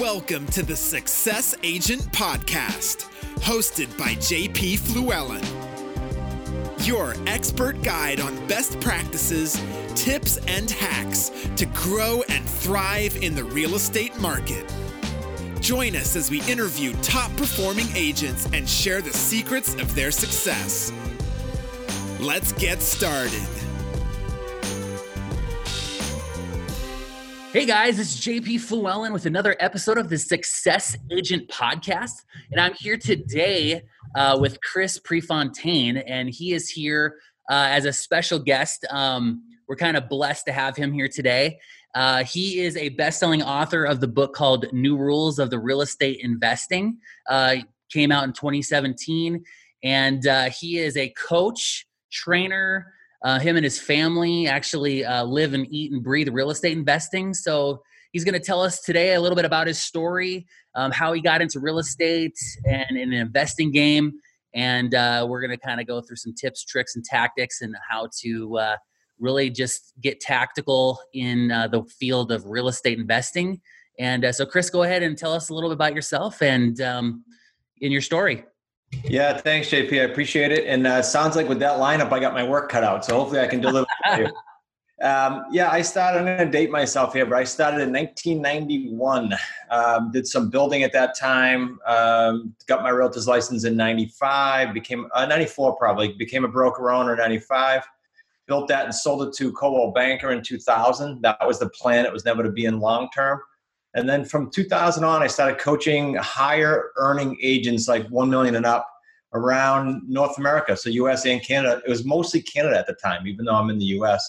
Welcome to the Success Agent Podcast, hosted by JP Fluellen. Your expert guide on best practices, tips, and hacks to grow and thrive in the real estate market. Join us as we interview top performing agents and share the secrets of their success. Let's get started. Hey guys, it's JP Fluellen with another episode of the Success Agent Podcast. And I'm here today uh, with Chris Prefontaine, and he is here uh, as a special guest. Um, we're kind of blessed to have him here today. Uh, he is a best-selling author of the book called New Rules of the Real Estate Investing. Uh, came out in 2017, and uh, he is a coach, trainer, uh, him and his family actually uh, live and eat and breathe real estate investing. So he's going to tell us today a little bit about his story, um, how he got into real estate and in an investing game. And uh, we're going to kind of go through some tips, tricks, and tactics and how to uh, really just get tactical in uh, the field of real estate investing. And uh, so, Chris, go ahead and tell us a little bit about yourself and um, in your story. Yeah, thanks, JP. I appreciate it. And uh, sounds like with that lineup, I got my work cut out. So hopefully, I can deliver. um, yeah, I started. I'm going to date myself here, but I started in 1991. Um, did some building at that time. Um, got my realtor's license in '95. Became uh, '94 probably. Became a broker owner in '95. Built that and sold it to Coldwell Banker in 2000. That was the plan. It was never to be in long term. And then from 2000 on, I started coaching higher earning agents like 1 million and up around North America, so US and Canada. It was mostly Canada at the time, even though I'm in the US.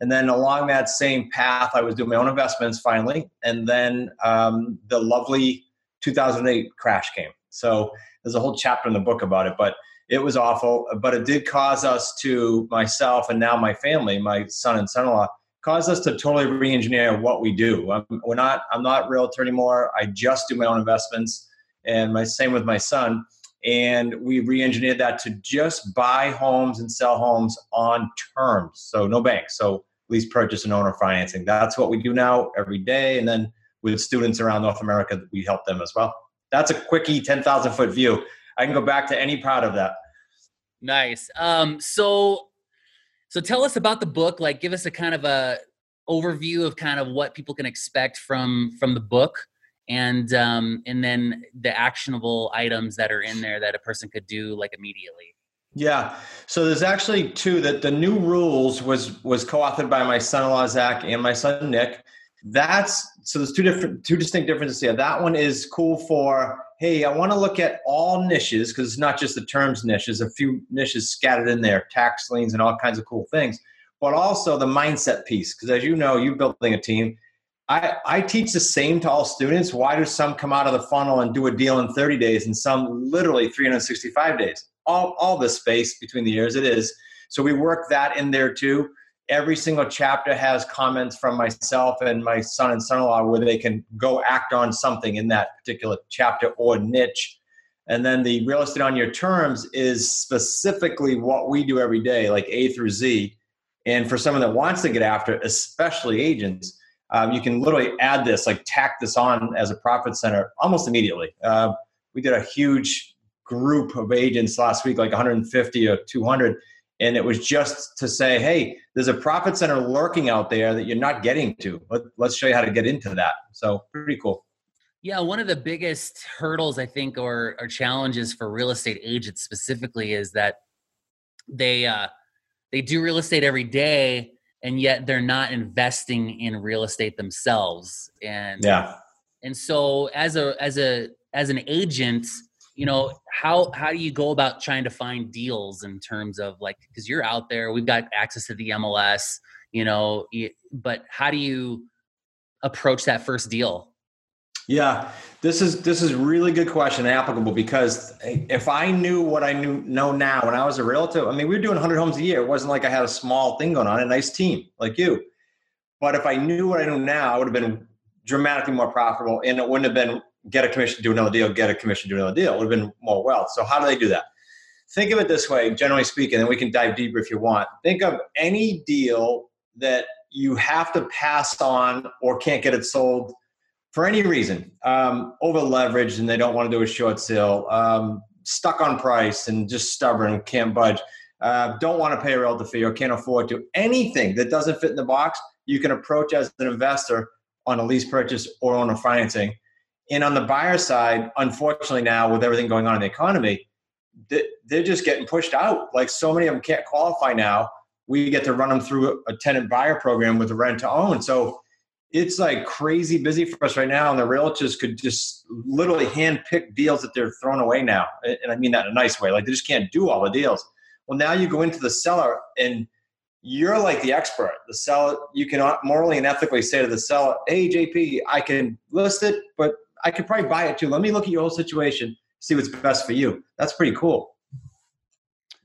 And then along that same path, I was doing my own investments finally. And then um, the lovely 2008 crash came. So there's a whole chapter in the book about it, but it was awful. But it did cause us to, myself and now my family, my son and son in law, caused us to totally re-engineer what we do. I'm, we're not. I'm not realtor anymore. I just do my own investments, and my same with my son. And we re-engineered that to just buy homes and sell homes on terms, so no banks, so lease purchase and owner financing. That's what we do now every day. And then with students around North America, we help them as well. That's a quickie, ten thousand foot view. I can go back to any part of that. Nice. Um, so so tell us about the book. Like, give us a kind of a overview of kind of what people can expect from from the book, and um, and then the actionable items that are in there that a person could do like immediately. Yeah. So there's actually two that the new rules was was co-authored by my son-in-law Zach and my son Nick. That's so there's two different two distinct differences here. That one is cool for hey, I want to look at all niches because it's not just the terms niches, a few niches scattered in there, tax liens and all kinds of cool things, but also the mindset piece. Because as you know, you're building a team. I, I teach the same to all students. Why do some come out of the funnel and do a deal in 30 days and some literally 365 days? All, all the space between the years, it is. So we work that in there too every single chapter has comments from myself and my son and son-in-law where they can go act on something in that particular chapter or niche. And then the real estate on your terms is specifically what we do every day like a through z. And for someone that wants to get after especially agents um, you can literally add this like tack this on as a profit center almost immediately. Uh, we did a huge group of agents last week like 150 or 200 and it was just to say hey there's a profit center lurking out there that you're not getting to Let, us show you how to get into that. So pretty cool. Yeah one of the biggest hurdles i think or, or challenges for real estate agents specifically is that they uh, they do real estate every day and yet they're not investing in real estate themselves. And yeah. and so as a as a as an agent you know how how do you go about trying to find deals in terms of like because you're out there we've got access to the mls you know but how do you approach that first deal? Yeah this is this is really good question applicable because eh, if i knew what i knew know now when i was a realtor i mean we were doing 100 homes a year it wasn't like i had a small thing going on a nice team like you. But if i knew what i know now i would have been dramatically more profitable and it wouldn't have been get a commission, do another deal, get a commission, do another deal. It would have been more wealth. So how do they do that? Think of it this way, generally speaking, and we can dive deeper if you want. Think of any deal that you have to pass on or can't get it sold for any reason, um, over leveraged and they don't want to do a short sale, um, stuck on price and just stubborn, can't budge, uh, don't want to pay a realtor fee or can't afford to, anything that doesn't fit in the box, you can approach as an investor on a lease purchase or owner financing. And on the buyer side, unfortunately, now with everything going on in the economy, they're just getting pushed out. Like so many of them can't qualify now. We get to run them through a tenant buyer program with a rent to own. So it's like crazy busy for us right now. And the realtors could just literally hand pick deals that they're throwing away now. And I mean that in a nice way. Like they just can't do all the deals. Well, now you go into the seller and you're like the expert. The seller, you can uh, morally and ethically say to the seller, "Hey, JP, I can list it, but I could probably buy it too. Let me look at your whole situation, see what's best for you." That's pretty cool.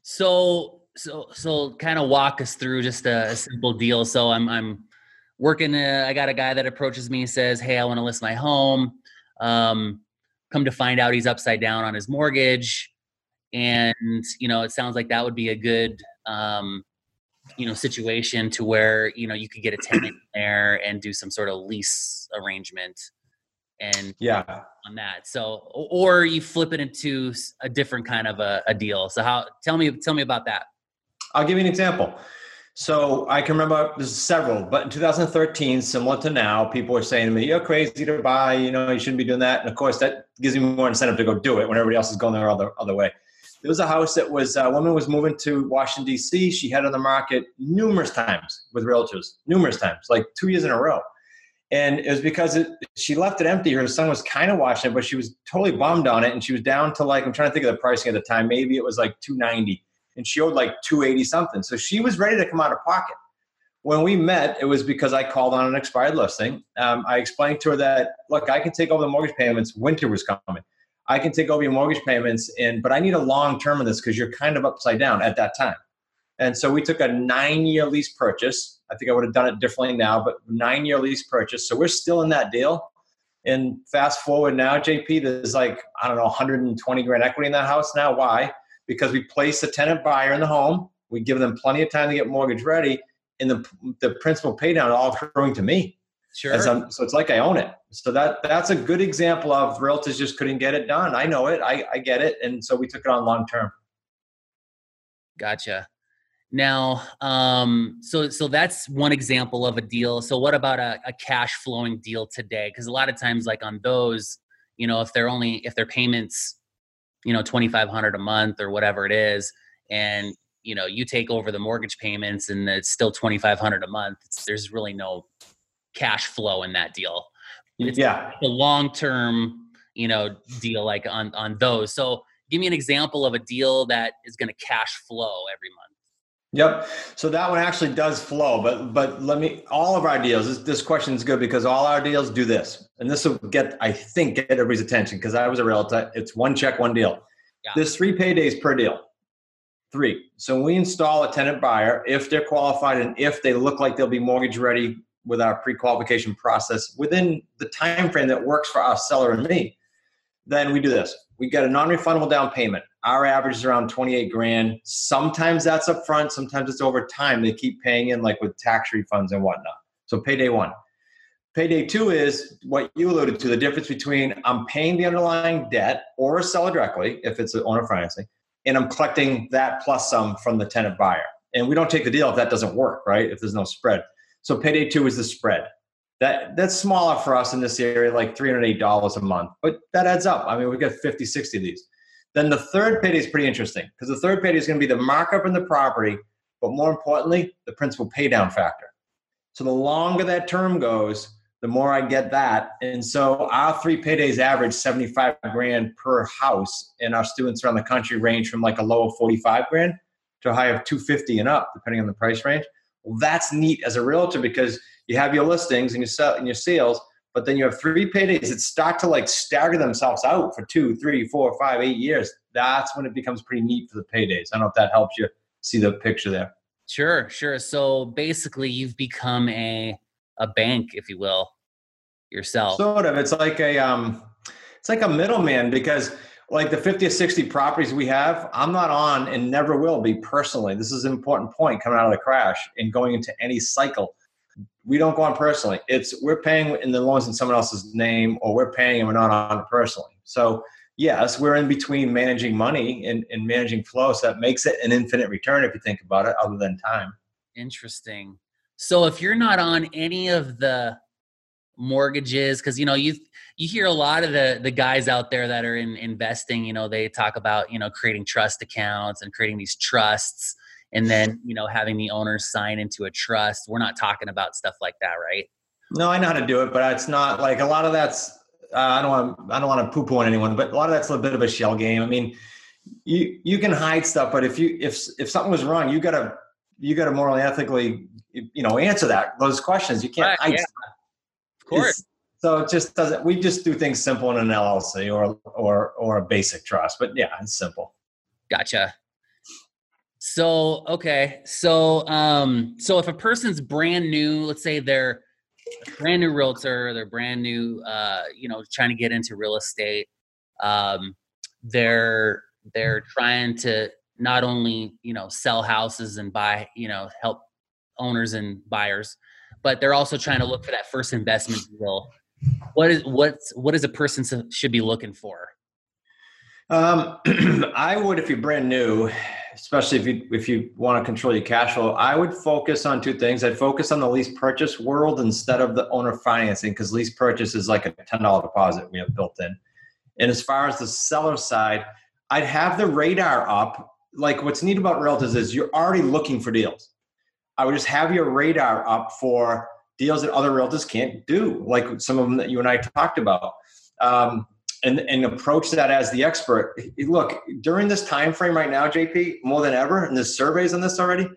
So, so, so, kind of walk us through just a, a simple deal. So, I'm, I'm working. Uh, I got a guy that approaches me, says, "Hey, I want to list my home." Um, come to find out, he's upside down on his mortgage, and you know, it sounds like that would be a good um, you know situation to where you know you could get a tenant there and do some sort of lease arrangement and yeah on that so or you flip it into a different kind of a, a deal so how tell me tell me about that i'll give you an example so I can remember there's several, but in 2013, similar to now, people were saying to me, "You're crazy to buy. You know, you shouldn't be doing that." And of course, that gives me more incentive to go do it when everybody else is going their other other way. There was a house that was a woman was moving to Washington D.C. She had on the market numerous times with realtors, numerous times, like two years in a row. And it was because it, she left it empty. Her son was kind of watching it, but she was totally bummed on it. And she was down to like I'm trying to think of the pricing at the time. Maybe it was like 290, and she owed like 280 something. So she was ready to come out of pocket. When we met, it was because I called on an expired listing. Um, I explained to her that look, I can take over the mortgage payments. Winter was coming. I can take over your mortgage payments, and but I need a long term of this because you're kind of upside down at that time. And so we took a nine year lease purchase. I think I would have done it differently now, but nine year lease purchase. So we're still in that deal. And fast forward now, JP, there's like, I don't know, 120 grand equity in that house now. Why? Because we place a tenant buyer in the home. We give them plenty of time to get mortgage ready. And the, the principal pay down all accruing to me. Sure. so it's like I own it. So that that's a good example of realtors just couldn't get it done. I know it. I, I get it. And so we took it on long term. Gotcha. Now, um, so so that's one example of a deal. So what about a, a cash flowing deal today? Because a lot of times, like on those, you know, if they're only if their payments, you know, twenty five hundred a month or whatever it is, and you know you take over the mortgage payments and it's still twenty five hundred a month, there's really no cash flow in that deal. It's yeah, the long term, you know, deal like on on those. So give me an example of a deal that is going to cash flow every month. Yep. So that one actually does flow, but but let me all of our deals. This, this question is good because all our deals do this, and this will get I think get everybody's attention because I was a realtor. It's one check, one deal. Yeah. There's three paydays per deal. Three. So we install a tenant buyer if they're qualified and if they look like they'll be mortgage ready with our pre-qualification process within the time frame that works for our seller and me then we do this we get a non-refundable down payment. Our average is around 28 grand. Sometimes that's up front sometimes it's over time. They keep paying in like with tax refunds and whatnot. So payday one. Payday two is what you alluded to the difference between i'm paying the underlying debt or a seller directly if it's an owner financing and i'm collecting that plus some from the tenant buyer. And we don't take the deal if that doesn't work right? If there's no spread. So payday two is the spread. That that's smaller for us in this area, like $308 a month, but that adds up. I mean, we got 50, 60 of these. Then the third payday is pretty interesting because the third payday is going to be the markup in the property, but more importantly, the principal pay down factor. So the longer that term goes, the more I get that. And so our three paydays average 75 grand per house, and our students around the country range from like a low of 45 grand to a high of 250 and up, depending on the price range. Well, that's neat as a realtor because you have your listings and you sell and your sales, but then you have three paydays that start to like stagger themselves out for two, three, four, five, eight years. That's when it becomes pretty neat for the paydays. I don't know if that helps you see the picture there. Sure, sure. So basically, you've become a a bank, if you will, yourself. Sort of. It's like a um, it's like a middleman because like the 50 or 60 properties we have, I'm not on and never will be personally. This is an important point coming out of the crash and going into any cycle. We don't go on personally. It's we're paying in the loans in someone else's name, or we're paying and we're not on it personally. So yes, we're in between managing money and, and managing flow. So that makes it an infinite return if you think about it, other than time. Interesting. So if you're not on any of the mortgages, because you know you you hear a lot of the the guys out there that are in investing, you know, they talk about you know creating trust accounts and creating these trusts and then you know having the owners sign into a trust we're not talking about stuff like that right? No i know how to do it but it's not like a lot of that's uh, i don't want i don't want to poo-poo on anyone but a lot of that's a bit of a shell game. I mean you you can hide stuff but if you if if something was wrong you gotta you gotta morally ethically you know answer that those questions. You can't right, hide yeah. of course. It's, so it just doesn't we just do things simple in an llc or or or a basic trust but yeah it's simple. Gotcha so okay, so um, so if a person's brand new, let's say they're brand new realtor, they're brand new, uh, you know, trying to get into real estate, um, they're they're trying to not only you know sell houses and buy, you know, help owners and buyers, but they're also trying to look for that first investment deal. What is what's what is a person should be looking for? Um, I would, if you're brand new, especially if you if you want to control your cash flow, I would focus on two things. I'd focus on the lease purchase world instead of the owner financing because lease purchase is like a ten dollar deposit we have built in. And as far as the seller side, I'd have the radar up. Like what's neat about realtors is you're already looking for deals. I would just have your radar up for deals that other realtors can't do, like some of them that you and I talked about. Um, and, and approach that as the expert. Look, during this time frame right now, JP, more than ever, and there's surveys on this already,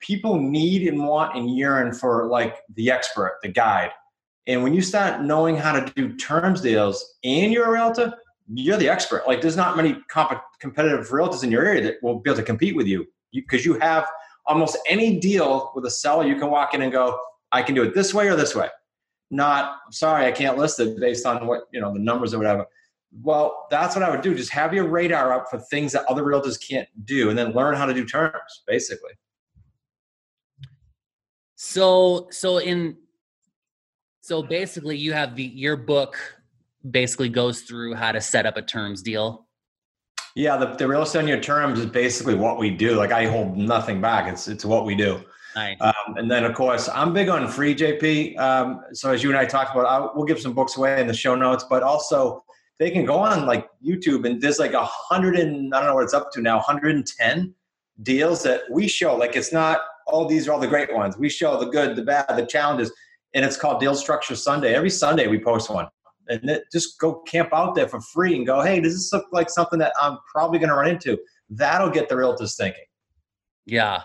people need and want and yearn for like the expert, the guide. And when you start knowing how to do terms deals and you're a realtor, you're the expert. Like there's not many comp- competitive realtors in your area that will be able to compete with you because you, you have almost any deal with a seller. You can walk in and go, I can do it this way or this way not sorry i can't list it based on what you know the numbers or whatever. Well that's what i would do. Just have your radar up for things that other realtors can't do and then learn how to do terms basically. So so in so basically you have the your book basically goes through how to set up a terms deal? Yeah the, the real estate on your terms is basically what we do. Like i hold nothing back. It's it's what we do Nice. Um, and then, of course, I'm big on free JP. Um, so as you and I talked about, I, we'll give some books away in the show notes, but also they can go on like YouTube and there's like a hundred and I don't know what it's up to now, 110 deals that we show. Like it's not, oh, these are all the great ones. We show the good, the bad, the challenges, and it's called Deal Structure Sunday. Every Sunday we post one, and it, just go camp out there for free and go, hey, does this look like something that I'm probably going to run into? That'll get the realtors thinking. Yeah,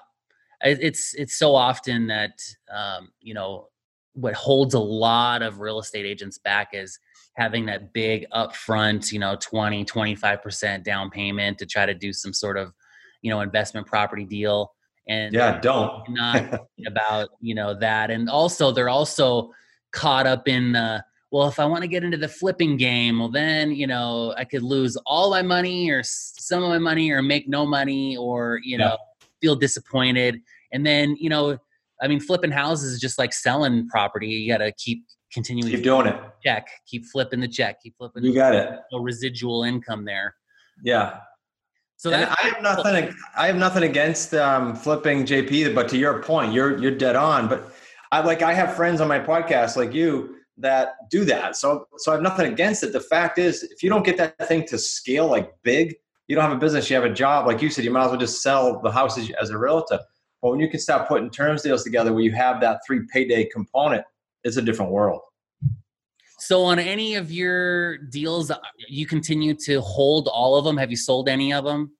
it's it's so often that um, you know what holds a lot of real estate agents back is having that big upfront you know 20 25% down payment to try to do some sort of you know investment property deal and yeah don't. not about you know that. And also they're also caught up in uh, well if i want to get into the flipping game well then you know i could lose all my money or some of my money or make no money or you know feel disappointed. And then, you know, I mean, flipping houses is just like selling property. You got to keep continuing. Keep doing it. Check. Keep flipping the check. Keep flipping. You got it. No residual income there. Yeah. So I have nothing. I have nothing against um, flipping JP, but to your point, you're you're dead on. But I like I have friends on my podcast like you that do that. So so I have nothing against it. The fact is, if you don't get that thing to scale like big, you don't have a business, you have a job. Like you said, you might as well just sell the houses as a realtor. But when you can start putting terms deals together where you have that three payday component, it's a different world. So, on any of your deals, you continue to hold all of them. Have you sold any of them?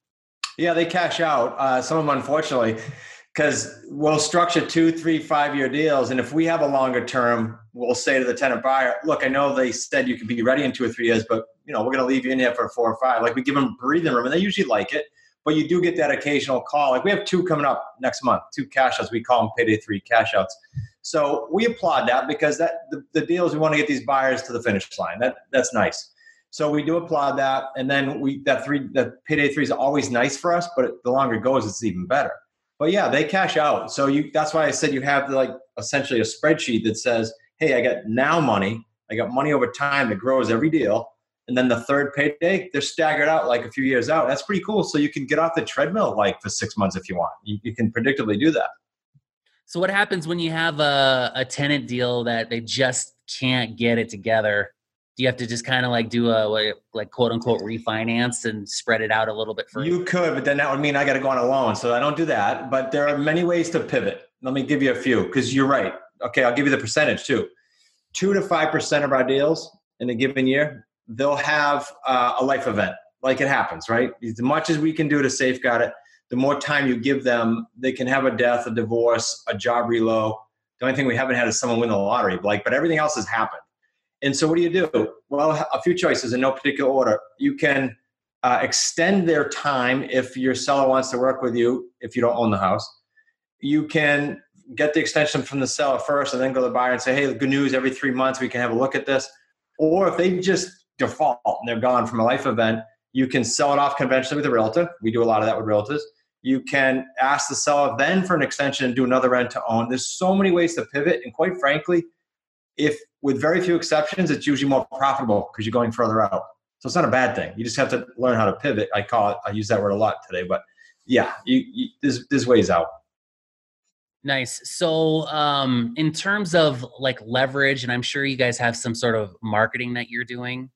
Yeah, they cash out. Uh, some of them, unfortunately, because we'll structure two, three, five year deals. And if we have a longer term, we'll say to the tenant buyer, look, I know they said you could be ready in two or three years, but you know, we're going to leave you in here for four or five. Like we give them breathing room and they usually like it, but you do get that occasional call. Like we have two coming up next month, two cash outs. We call them payday three cash outs. So we applaud that because that the, the deals we want to get these buyers to the finish line. That that's nice. So we do applaud that. And then we, that three, that payday three is always nice for us, but the longer it goes, it's even better But yeah, they cash out. So you that's why I said you have like essentially a spreadsheet that says, hey, I got now money, I got money over time that grows every deal. And then the third payday, they're staggered out like a few years out. That's pretty cool. So you can get off the treadmill like for six months if you want. You, you can predictably do that. So what happens when you have a, a tenant deal that they just can't get it together? Do you have to just kind of like do a like quote unquote refinance and spread it out a little bit further? You could, but then that would mean I got to go on a loan. So I don't do that. But there are many ways to pivot. Let me give you a few because you're right. Okay, I'll give you the percentage too. Two to five percent of our deals in a given year, they'll have uh, a life event. Like it happens, right? As much as we can do to safeguard it, the more time you give them, they can have a death, a divorce, a job reload. The only thing we haven't had is someone win the lottery, like, but everything else has happened. And so, what do you do? Well, a few choices in no particular order. You can uh, extend their time if your seller wants to work with you, if you don't own the house. You can get the extension from the seller first and then go to the buyer and say, hey, good news, every three months we can have a look at this. Or if they just default and they're gone from a life event, you can sell it off conventionally with a realtor. We do a lot of that with realtors. You can ask the seller then for an extension and do another rent to own. There's so many ways to pivot. And quite frankly, if with very few exceptions, it's usually more profitable because you're going further out. So it's not a bad thing. You just have to learn how to pivot. I call it. I use that word a lot today, but yeah, you, you, there's there's ways out. Nice. So, um, in terms of like leverage, and I'm sure you guys have some sort of marketing that you're doing.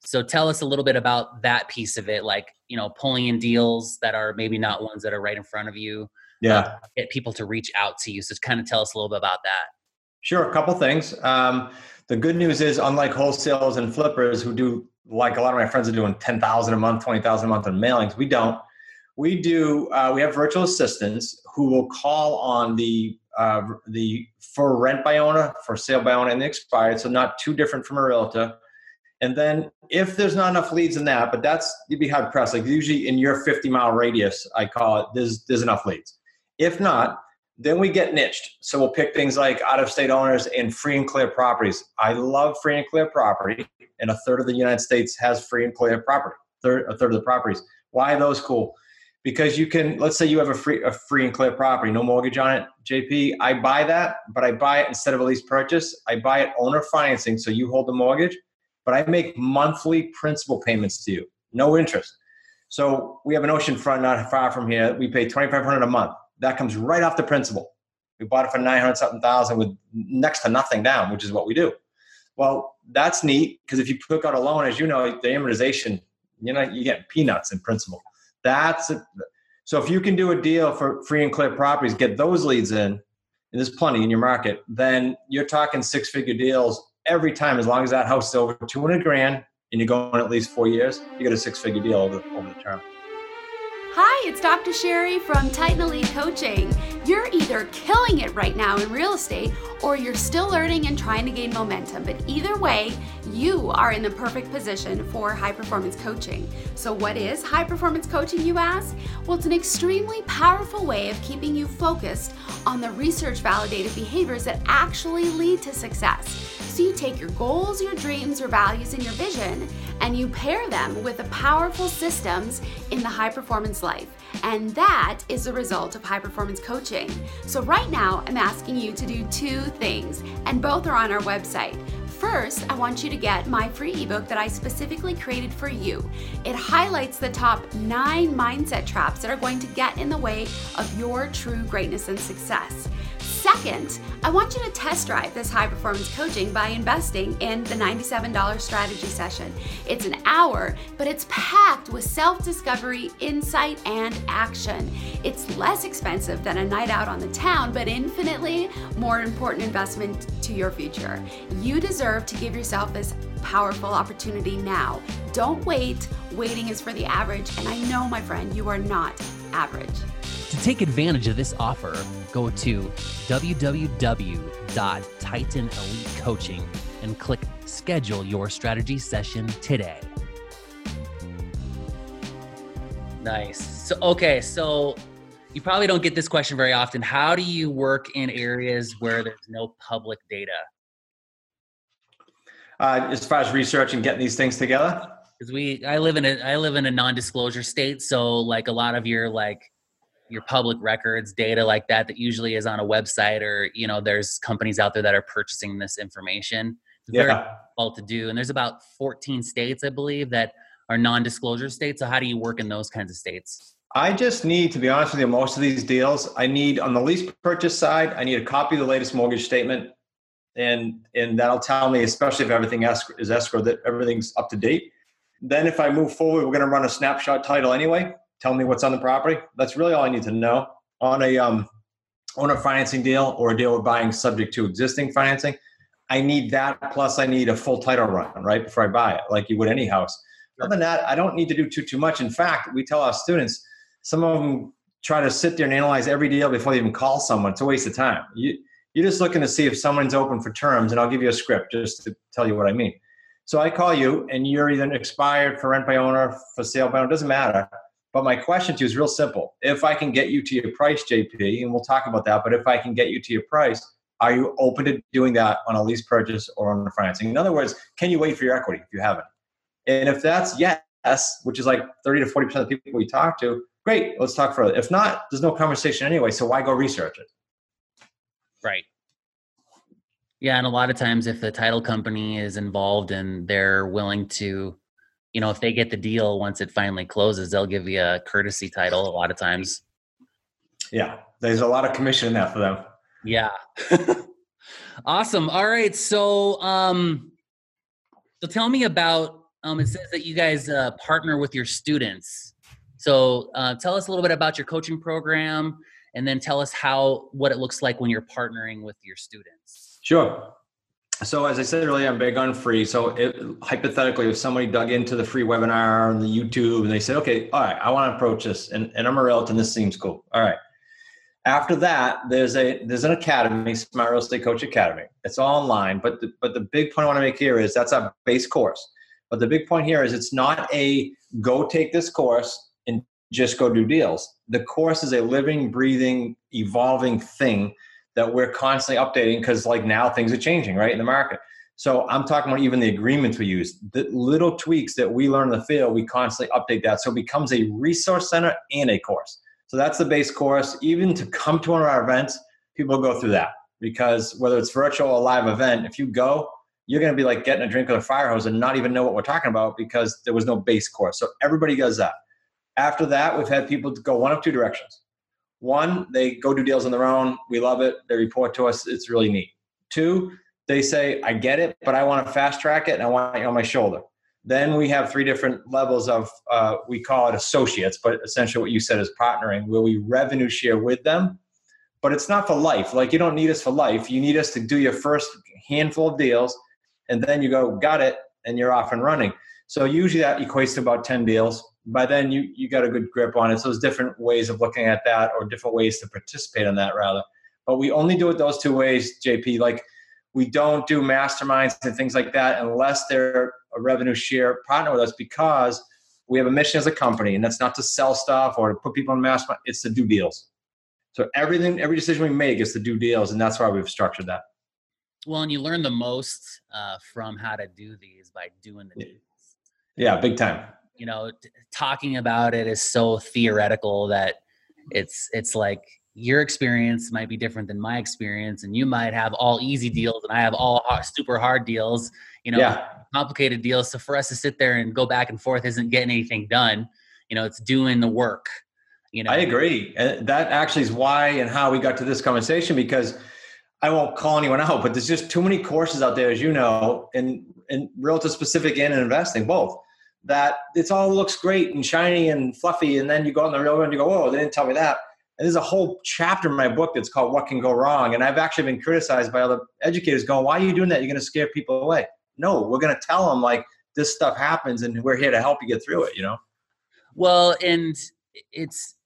So, tell us a little bit about that piece of it, like you know, pulling in deals that are maybe not ones that are right in front of you. Yeah. Uh, get people to reach out to you. So, kind of tell us a little bit about that. Sure, a couple things. Um, the good news is, unlike wholesalers and flippers who do, like a lot of my friends are doing, ten thousand a month, twenty thousand a month in mailings, we don't. We do. Uh, we have virtual assistants who will call on the uh, the for rent by owner, for sale by owner, and the expired. So not too different from a realtor. And then if there's not enough leads in that, but that's you'd be hard pressed. Like usually in your 50 mile radius, I call it. There's there's enough leads. If not, then we get niched. So we'll pick things like out of state owners and free and clear properties. I love free and clear property, and a third of the United States has free and clear property. Third, a third of the properties. Why those cool? Because you can, let's say you have a free, a free and clear property, no mortgage on it. JP, I buy that, but I buy it instead of a lease purchase. I buy it owner financing, so you hold the mortgage, but I make monthly principal payments to you, no interest. So we have an ocean front not far from here. We pay twenty five hundred a month that comes right off the principal. We bought it for 900 something thousand with next to nothing down, which is what we do. Well, that's neat because if you took out a loan, as you know, the amortization, you know, you get peanuts in principal. That's a, so if you can do a deal for free and clear properties, get those leads in, and there's plenty in your market, then you're talking six figure deals every time as long as that house is over 200 grand and you're going at least four years, you get a six figure deal over, over the term. Hi, it's Dr. Sherry from Titan Elite Coaching. You're either killing it right now in real estate or you're still learning and trying to gain momentum, but either way, you are in the perfect position for high performance coaching. So, what is high performance coaching, you ask? Well, it's an extremely powerful way of keeping you focused on the research validated behaviors that actually lead to success. So you take your goals, your dreams, your values, and your vision, and you pair them with the powerful systems in the high performance life. And that is the result of high performance coaching. So, right now, I'm asking you to do two things, and both are on our website. First, I want you to get my free ebook that I specifically created for you. It highlights the top nine mindset traps that are going to get in the way of your true greatness and success. Second, I want you to test drive this high performance coaching by investing in the $97 strategy session. It's an hour, but it's packed with self discovery, insight, and action. It's less expensive than a night out on the town, but infinitely more important investment to your future. You deserve to give yourself this powerful opportunity now. Don't wait. Waiting is for the average, and I know, my friend, you are not average. To take advantage of this offer, go to www.titanelitecoaching and click schedule your strategy session today. Nice. So, okay, so you probably don't get this question very often. How do you work in areas where there's no public data? Uh, as far as research and getting these things together, because we, I live in a, I live in a non-disclosure state, so like a lot of your like your public records data like that that usually is on a website or you know there's companies out there that are purchasing this information it's very Yeah. difficult to do and there's about 14 states i believe that are non-disclosure states so how do you work in those kinds of states I just need, to be honest with you, most of these deals, I need on the lease purchase side, I need a copy of the latest mortgage statement, and and that'll tell me, especially if everything escrow, is escrow, that everything's up to date. Then, if I move forward, we're going to run a snapshot title anyway. Tell me what's on the property. That's really all I need to know on a um, on a financing deal or a deal we're buying subject to existing financing. I need that plus I need a full title run right before I buy it, like you would any house. Other than that, I don't need to do too too much. In fact, we tell our students some of them try to sit there and analyze every deal before they even call someone. It's a waste of time. You, you're just looking to see if someone's open for terms, and I'll give you a script just to tell you what I mean. So I call you, and you're either expired for rent by owner, for sale by owner, doesn't matter. But my question to you is real simple. If I can get you to your price, JP, and we'll talk about that, but if I can get you to your price, are you open to doing that on a lease purchase or on the financing? In other words, can you wait for your equity if you haven't? And if that's yes, which is like 30 to 40% of the people we talk to, great, let's talk further. If not, there's no conversation anyway, so why go research it? Right. Yeah, and a lot of times if the title company is involved and they're willing to, you know, if they get the deal once it finally closes, they'll give you a courtesy title a lot of times. Yeah, there's a lot of commission in that for them. Yeah. awesome. All right. So um so tell me about um it says that you guys uh partner with your students. So uh tell us a little bit about your coaching program and then tell us how what it looks like when you're partnering with your students. Sure. So as I said earlier, I'm big on free. So it, hypothetically, if somebody dug into the free webinar on the YouTube and they said, okay, all right, I want to approach this and, and I'm a realtor and this seems cool. All right. After that, there's a there's an academy, Smart Real Estate Coach Academy. It's all online, but the, but the big point I want to make here is that's our base course. But the big point here is it's not a go take this course and just go do deals. The course is a living, breathing, evolving thing that we're constantly updating because like now things are changing right in the market. So i'm talking about even the agreements we use the little tweaks that we learn in the field we constantly update that. So it becomes a resource center and a course. So that's the base course. Even to come to one of our events people go through that because whether it's virtual or live event if you go you're going to be like getting a drink with a fire hose and not even know what we're talking about because there was no base course. So everybody does that. After that we've had people go one of two directions one, they go do deals on their own. We love it. They report to us. It's really neat. Two, they say, I get it, but I want to fast track it and I want you on my shoulder. Then we have three different levels of, uh, we call it associates, but essentially what you said is partnering, where we revenue share with them. But it's not for life. Like you don't need us for life. You need us to do your first handful of deals and then you go, got it, and you're off and running. So usually that equates to about 10 deals by then you you got a good grip on it. So there's different ways of looking at that, or different ways to participate in that rather. But we only do it those two ways, JP. Like we don't do masterminds and things like that unless they're a revenue share partner with us because we have a mission as a company, and that's not to sell stuff or to put people in mastermind. It's to do deals. So everything, every decision we make is to do deals, and that's why we've structured that. Well, and you learn the most uh, from how to do these by doing the deals. Yeah, big time you know t- talking about it is so theoretical that it's it's like your experience might be different than my experience and you might have all easy mm-hmm. deals and i have all hard, super hard deals you know yeah. complicated deals. So for us to sit there and go back and forth isn't getting anything done you know it's doing the work you know. i agree. And that actually is why and how we got to this conversation because i won't call anyone out but there's just too many courses out there as you know in in realtor specific and in investing both that it's all looks great and shiny and fluffy, and then you go on the real and you go, "Oh, they didn't tell me that." And there's a whole chapter in my book that's called "What Can Go Wrong," and I've actually been criticized by other educators going, "Why are you doing that? You're going to scare people away." No, we're going to tell them like this stuff happens, and we're here to help you get through it. You know. Well, and it's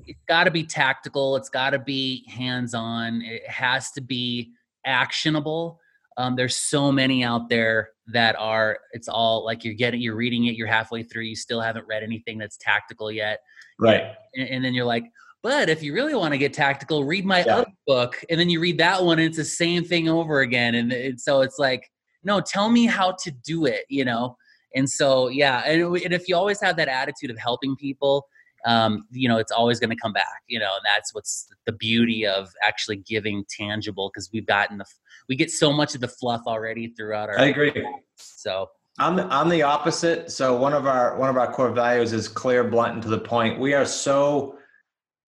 it's got to be tactical. It's got to be hands-on. It has to be actionable. Um, there's so many out there that are it's all like you're getting you're reading it you're halfway through you still haven't read anything that's tactical yet right and, and then you're like but if you really want to get tactical read my yeah. other book and then you read that one and it's the same thing over again and, and so it's like no tell me how to do it you know and so yeah and, and if you always have that attitude of helping people um, you know, it's always going to come back, you know, and that's what's the beauty of actually giving tangible because we've gotten the, we get so much of the fluff already throughout our. I agree. So I'm the, I'm the opposite. So one of our one of our core values is clear, blunt, and to the point. We are so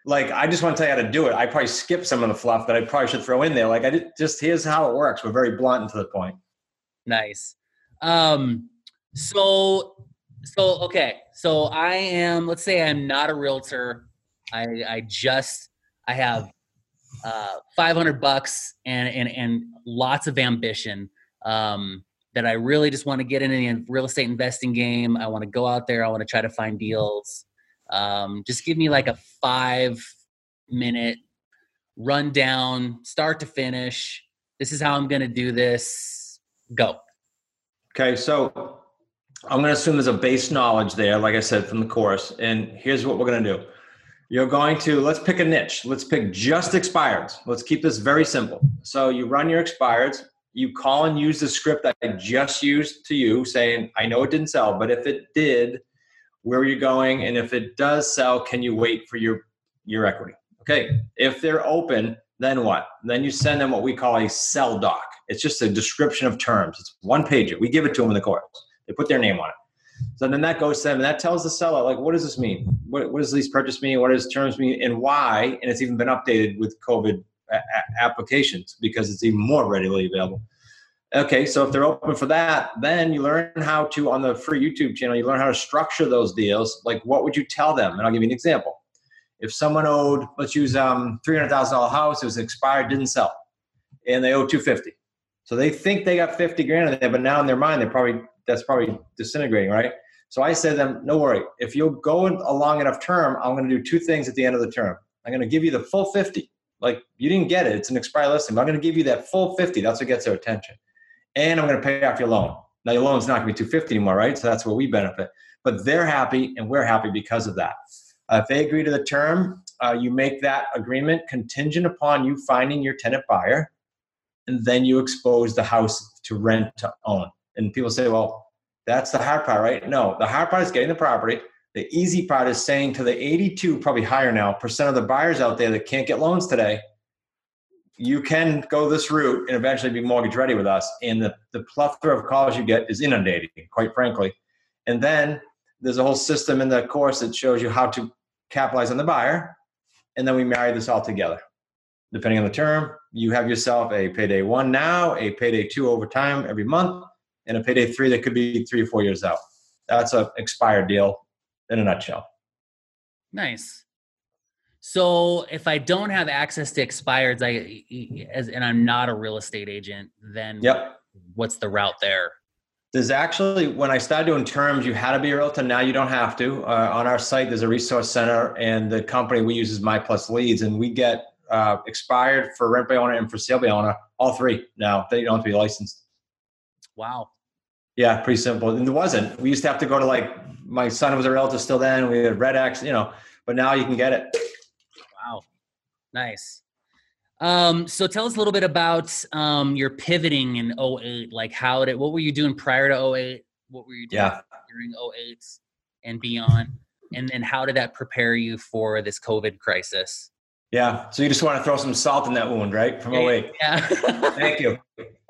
like I just want to tell you how to do it. I probably skip some of the fluff that I probably should throw in there. Like I did, just here's how it works. We're very blunt and to the point. Nice. Um, so so okay. So I am. Let's say I'm not a realtor. I I just I have uh, 500 bucks and and and lots of ambition. Um, that I really just want to get in the real estate investing game. I want to go out there. I want to try to find deals. Um, just give me like a five minute rundown, start to finish. This is how I'm going to do this. Go. Okay, so I'm going to assume there's a base knowledge there, like I said from the course. And here's what we're going to do. You're going to let's pick a niche. Let's pick just expireds. Let's keep this very simple. So you run your expireds. You call and use the script I just used to you, saying, "I know it didn't sell, but if it did, where are you going? And if it does sell, can you wait for your your equity?" Okay. If they're open, then what? Then you send them what we call a sell doc. It's just a description of terms. It's one page. We give it to them in the course. They put their name on it. So then that goes to them, and that tells the seller, like, what does this mean? What, what does lease purchase mean? What does terms mean? And why? And it's even been updated with COVID a- applications because it's even more readily available. Okay, so if they're open for that, then you learn how to, on the free YouTube channel, you learn how to structure those deals. Like, what would you tell them? And I'll give you an example. If someone owed, let's use um, $300,000 house, it was expired, didn't sell, and they owe 250 so they think they got 50 grand in there, but now in their mind, they're probably that's probably disintegrating, right? So I said to them, no worry. If you'll go a long enough term, I'm going to do two things at the end of the term. I'm going to give you the full 50. Like you didn't get it. It's an expired listing. I'm going to give you that full 50. That's what gets their attention. And I'm going to pay off your loan. Now your loan's not going to be 250 anymore, right? So that's where we benefit. But they're happy and we're happy because of that. Uh, if they agree to the term, uh, you make that agreement contingent upon you finding your tenant buyer, and then you expose the house to rent to own. And people say, well, that's the hard part, right? No, the hard part is getting the property. The easy part is saying to the 82, probably higher now, percent of the buyers out there that can't get loans today, you can go this route and eventually be mortgage ready with us. And the, the plethora of calls you get is inundating, quite frankly. And then there's a whole system in the course that shows you how to capitalize on the buyer. And then we marry this all together. Depending on the term, you have yourself a payday one now, a payday two over time every month, and a payday three that could be three or four years out. That's an expired deal in a nutshell. Nice. So if I don't have access to expireds, I as and I'm not a real estate agent, then yep. what's the route there? There's actually when I started doing terms, you had to be a realtor. Now you don't have to. Uh, on our site, there's a resource center, and the company we use is My Plus Leads, and we get uh, expired for rent by owner and for sale by owner. All three now. They don't have to be licensed. Wow. Yeah, pretty simple. And there wasn't. We used to have to go to like my son was a relative still then. We had Red X, you know, but now you can get it. Wow. Nice. Um, so tell us a little bit about um, your pivoting in 08. Like how did what were you doing prior to 08? What were you doing yeah. during 08 and beyond? And then how did that prepare you for this COVID crisis? Yeah. So you just want to throw some salt in that wound, right? From 08. Yeah. Thank you.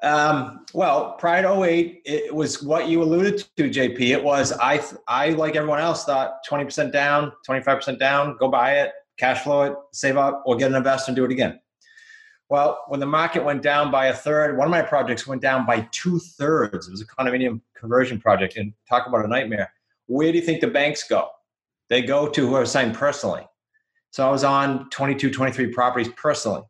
Um, well, prior to 08, it was what you alluded to, JP. It was I I like everyone else thought 20% down, 25% down, go buy it, cash flow it, save up, or get an investor and do it again. Well, when the market went down by a third, one of my projects went down by two thirds. It was a condominium conversion project, and talk about a nightmare. Where do you think the banks go? They go to who are signed personally. So I was on 22, 23 properties personally.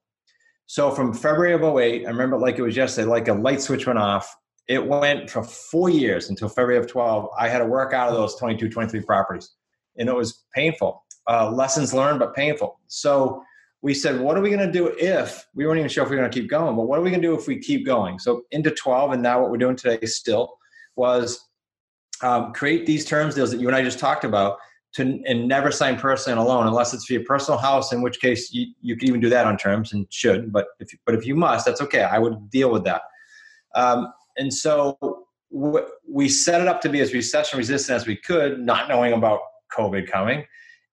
So from February of 08, I remember like it was yesterday, like a light switch went off. It went for four years until February of 12. I had to work out of those 22, 23 properties. And it was painful. Uh, lessons learned, but painful. So we said, what are we going to do if we weren't even sure if we are going to keep going, but what are we going to do if we keep going? So into 12, and now what we're doing today still was um, create these terms deals that you and I just talked about to and never sign personally on a loan unless it's for your personal house, in which case you, you can even do that on terms and should. But if but if you must, that's okay. I would deal with that. Um, and so we set it up to be as recession resistant as we could, not knowing about COVID coming.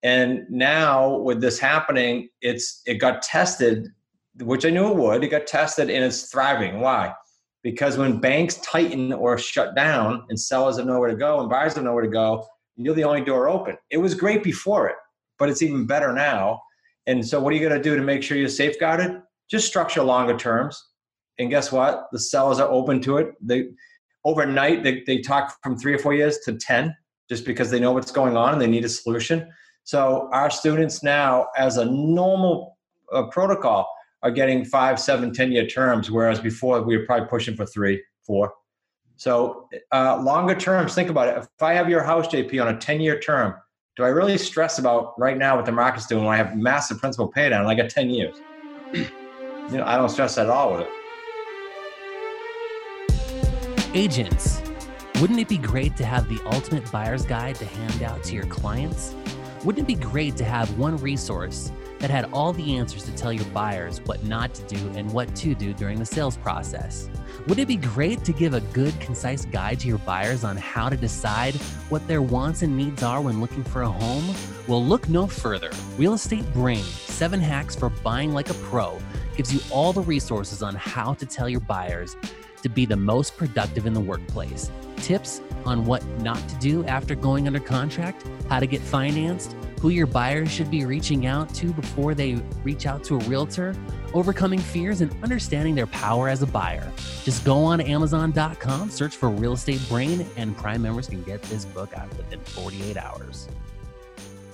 And now with this happening, it's it got tested, which I knew it would. It got tested and it's thriving. Why? Because when banks tighten or shut down and sellers have nowhere to go and buyers have nowhere to go, you're the only door open. It was great before it, but it's even better now. And so, what are you going to do to make sure you're safeguarded? Just structure longer terms. And guess what? The sellers are open to it. They overnight they, they talk from three or four years to 10 just because they know what's going on and they need a solution. So our students now, as a normal uh, protocol, are getting five, seven, ten year terms, whereas before we were probably pushing for three, four. So uh, longer terms, think about it. If I have your house, JP, on a 10 year term, do I really stress about right now what the market's doing when I have massive principal pay down? I got 10 years. you know, I don't stress at all with it. Agents, wouldn't it be great to have the ultimate buyer's guide to hand out to your clients? Wouldn't it be great to have one resource that had all the answers to tell your buyers what not to do and what to do during the sales process? Would it be great to give a good, concise guide to your buyers on how to decide what their wants and needs are when looking for a home? Well, look no further. Real Estate Brain, seven hacks for buying like a pro, gives you all the resources on how to tell your buyers to be the most productive in the workplace. Tips on what not to do after going under contract, how to get financed, who your buyers should be reaching out to before they reach out to a realtor, overcoming fears, and understanding their power as a buyer. Just go on Amazon.com, search for Real Estate Brain, and Prime members can get this book out within 48 hours.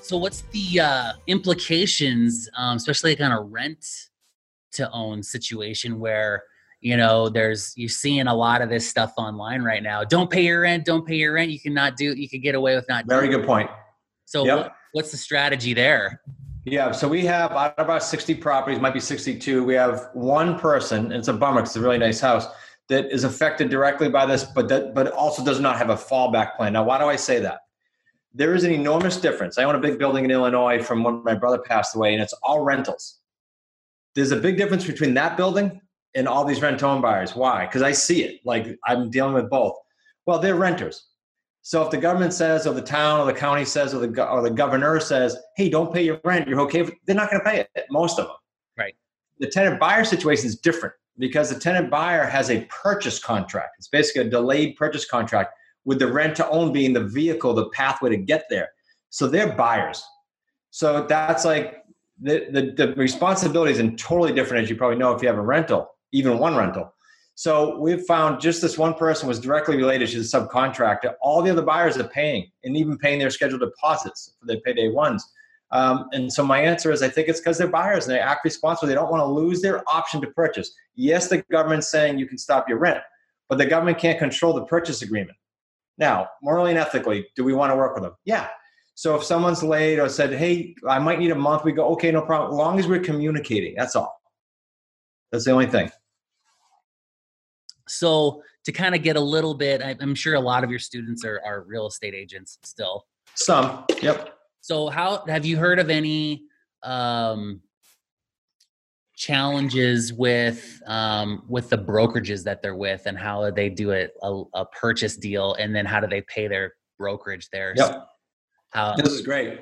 So, what's the uh, implications, um, especially kind of rent to own situation where you know there's you're seeing a lot of this stuff online right now don't pay your rent don't pay your rent you cannot do you can get away with not very good point so yep. what, what's the strategy there yeah so we have out of our 60 properties might be 62 we have one person and it's a bummer it's a really nice house that is affected directly by this but that but also does not have a fallback plan now why do i say that there is an enormous difference i own a big building in illinois from when my brother passed away and it's all rentals there's a big difference between that building and all these rent home buyers. Why? Because I see it. Like I'm dealing with both. Well, they're renters. So if the government says, or the town, or the county says, or the or the governor says, "Hey, don't pay your rent," you're okay. they're not going to pay it. Most of them. Right. The tenant buyer situation is different because the tenant buyer has a purchase contract. It's basically a delayed purchase contract with the rent to own being the vehicle, the pathway to get there. So they're buyers. So that's like the, the, the responsibility is totally different, as you probably know, if you have a rental even one rental. So we've found just this one person was directly related to the subcontractor. All the other buyers are paying and even paying their scheduled deposits for their payday ones. Um, and so my answer is I think it's because they're buyers and they act responsible. They don't want to lose their option to purchase. Yes, the government's saying you can stop your rent, but the government can't control the purchase agreement. Now, morally and ethically, do we want to work with them? Yeah. So if someone's late or said, hey, I might need a month, we go, okay, no problem. As long as we're communicating, that's all. That's the only thing. So to kind of get a little bit, I'm sure a lot of your students are, are real estate agents still. Some, yep. So how have you heard of any um, challenges with um, with the brokerages that they're with, and how they do it a, a purchase deal, and then how do they pay their brokerage there? Yep. How, this is great.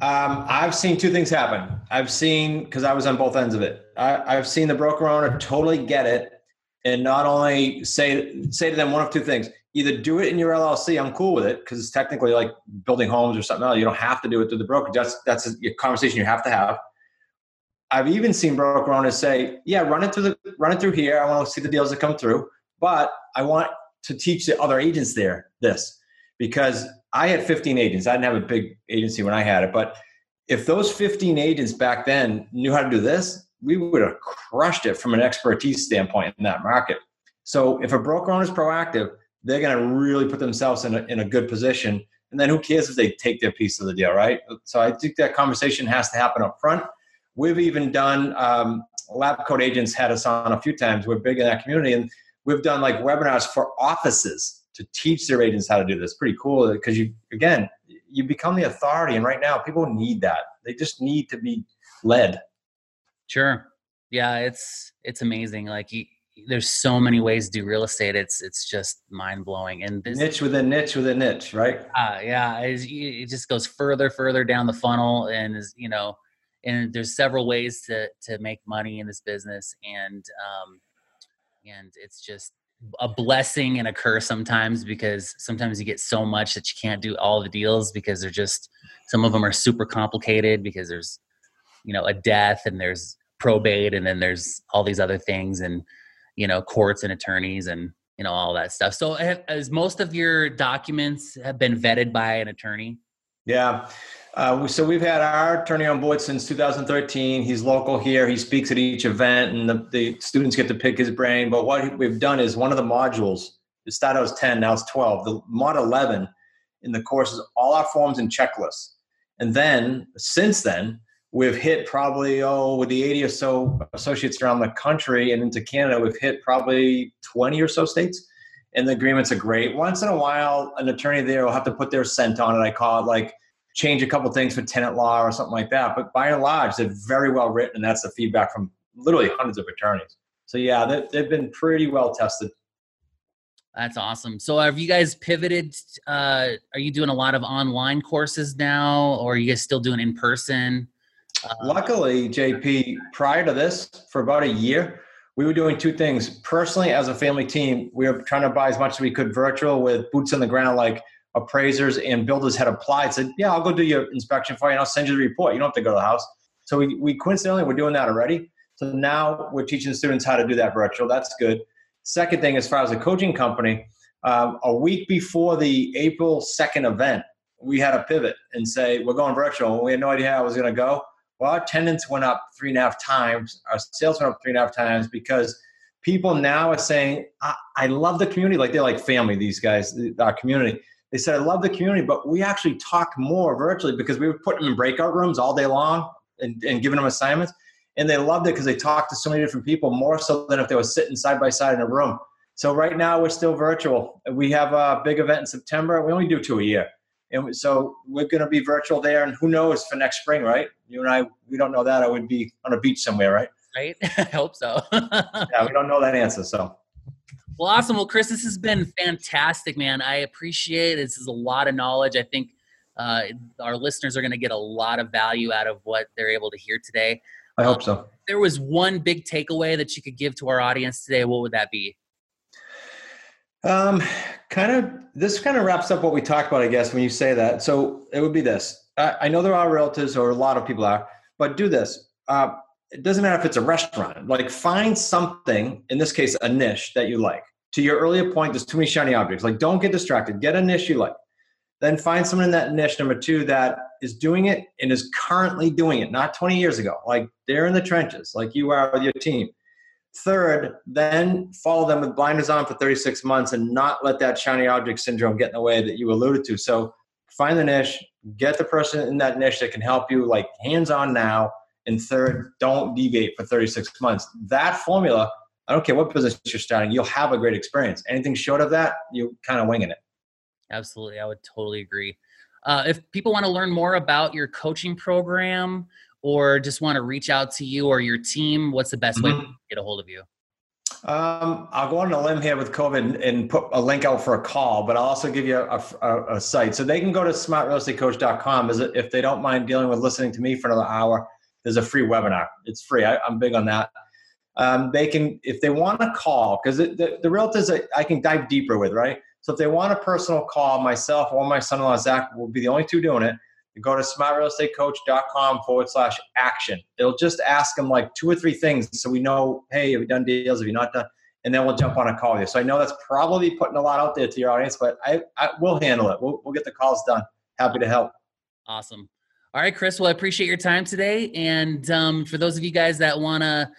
Um, I've seen two things happen. I've seen because I was on both ends of it. I, I've seen the broker owner totally get it and not only say say to them one of two things either do it in your llc i'm cool with it because it's technically like building homes or something else you don't have to do it through the broker that's that's a conversation you have to have. I've even seen broker owners say yeah run it through the run it through here i want to see the deals that come through but i want to teach the other agents there this. Because i had 15 agents i didn't have a big agency when i had it but if those 15 agents back then knew how to do this we would have crushed it from an expertise standpoint in that market. So if a broker owner is proactive, they're going to really put themselves in a, in a good position. And then who cares if they take their piece of the deal, right? So I think that conversation has to happen up front. We've even done, um, Lab Coat Agents had us on a few times. We're big in that community. And we've done like webinars for offices to teach their agents how to do this. Pretty cool because you, again, you become the authority. And right now, people need that. They just need to be led. Sure. Yeah, it's it's amazing. Like you there's so many ways to do real estate. It's it's just mind blowing. And this, niche within niche within niche, right? Uh, yeah, it just goes further, further down the funnel, and is you know, and there's several ways to to make money in this business, and um, and it's just a blessing and a curse sometimes because sometimes you get so much that you can't do all the deals because they're just some of them are super complicated because there's you know a death and there's probate and then there's all these other things and you know courts and attorneys and you know all that stuff. So as most of your documents have been vetted by an attorney? Yeah. Uh, so we've had our attorney on board since 2013 he's local here. He speaks at each event and the, the students get to pick his brain. But what we've done is one of the modules it started as 10 now it's 12 the mod 11 in the course is all our forms and checklists. And then since then we've hit probably oh with the 80 or so associates around the country and into canada we've hit probably 20 or so states and the agreements are great once in a while an attorney there will have to put their scent on it i call it like change a couple things for tenant law or something like that but by and large they're very well written and that's the feedback from literally hundreds of attorneys so yeah they, they've been pretty well tested that's awesome. So have you guys pivoted? Uh, are you doing a lot of online courses now, or are you guys still doing in person? Uh, Luckily, JP, prior to this, for about a year, we were doing two things. Personally, as a family team, we were trying to buy as much as we could virtual with boots on the ground, like appraisers and builders had applied. Said, "Yeah, I'll go do your inspection for you, and I'll send you the report. You don't have to go to the house." So we, we coincidentally we're doing that already. So now we're teaching students how to do that virtual. That's good. Second thing, as far as a coaching company, um, a week before the April 2nd event, we had a pivot and say, we're going virtual. We had no idea how it was going to go. Well, our attendance went up three and a half times. Our sales went up three and a half times because people now are saying, I, I love the community. Like they're like family, these guys, our community. They said, I love the community, but we actually talk more virtually because we were putting them in breakout rooms all day long and, and giving them assignments. And they loved it because they talked to so many different people more so than if they were sitting side by side in a room. So right now we're still virtual. We have a big event in September. We only do two a year. And so we're going to be virtual there. And who knows for next spring, right? You and I, we don't know that. I would be on a beach somewhere, right? Right. I hope so. yeah, we don't know that answer. So. Well, awesome. Well, Chris, this has been fantastic, man. I appreciate it. This is a lot of knowledge. I think uh, our listeners are going to get a lot of value out of what they're able to hear today. I hope so. Um, there was one big takeaway that you could give to our audience today. What would that be? Um, kind of, this kind of wraps up what we talked about, I guess, when you say that. So it would be this I, I know there are realtors, or a lot of people are, but do this. Uh, it doesn't matter if it's a restaurant, like find something, in this case, a niche that you like. To your earlier point, there's too many shiny objects. Like, don't get distracted. Get a niche you like. Then find someone in that niche, number two, that is doing it and is currently doing it, not 20 years ago. Like, they're in the trenches, like you are with your team Third, then follow them with blinders on for 36 months and not let that shiny object syndrome get in the way that you alluded to. So find the niche, get the person in that niche that can help you, like hands on now. And third, don't deviate for 36 months. That formula, I don't care what business you're starting, you'll have a great experience. Anything short of that, you're kind of winging it. Absolutely. I would totally agree. Uh, if people want to learn more about your coaching program, or just want to reach out to you or your team, what's the best mm-hmm. way to get a hold of you? Um, I'll go on a limb here with COVID and put a link out for a call, but I'll also give you a, a, a site. So they can go to smartrealestatecoach.com if they don't mind dealing with listening to me for another hour. There's a free webinar. It's free. I, am big on that. Um, they can, if they want a call, because the, the realtors I, I can dive deeper with, right? So if they want a personal call, myself or my son-in-law Zach will be the only two doing it go to smartrealestatecoach.com forward slash action. It'll just ask them like two or three things so we know, hey, have you done deals? Have you not done? And then we'll jump on a call with you. So I know that's probably putting a lot out there to your audience, but I, I will handle it. We'll, we'll get the calls done. Happy to help. Awesome. All right, Chris. Well, I appreciate your time today. And um, for those of you guys that want to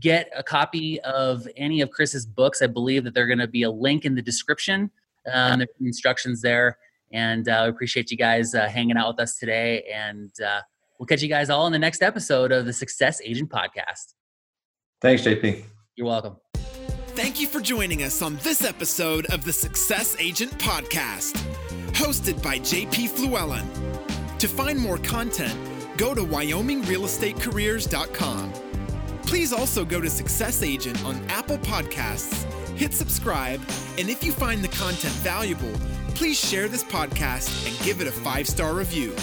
get a copy of any of Chris's books, I believe that they're going to be a link in the description. Um, there's instructions there. And uh, we appreciate you guys uh, hanging out with us today. And uh, we'll catch you guys all in the next episode of the Success Agent Podcast. Thanks, JP. You're welcome. Thank you for joining us on this episode of the Success Agent Podcast, hosted by JP Fluellen. To find more content, go to WyomingRealEstateCareers.com. Please also go to Success Agent on Apple Podcasts, hit subscribe, and if you find the content valuable, please share this podcast and give it a five star review.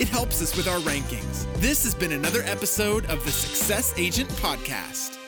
It helps us with our rankings. This has been another episode of the Success Agent Podcast.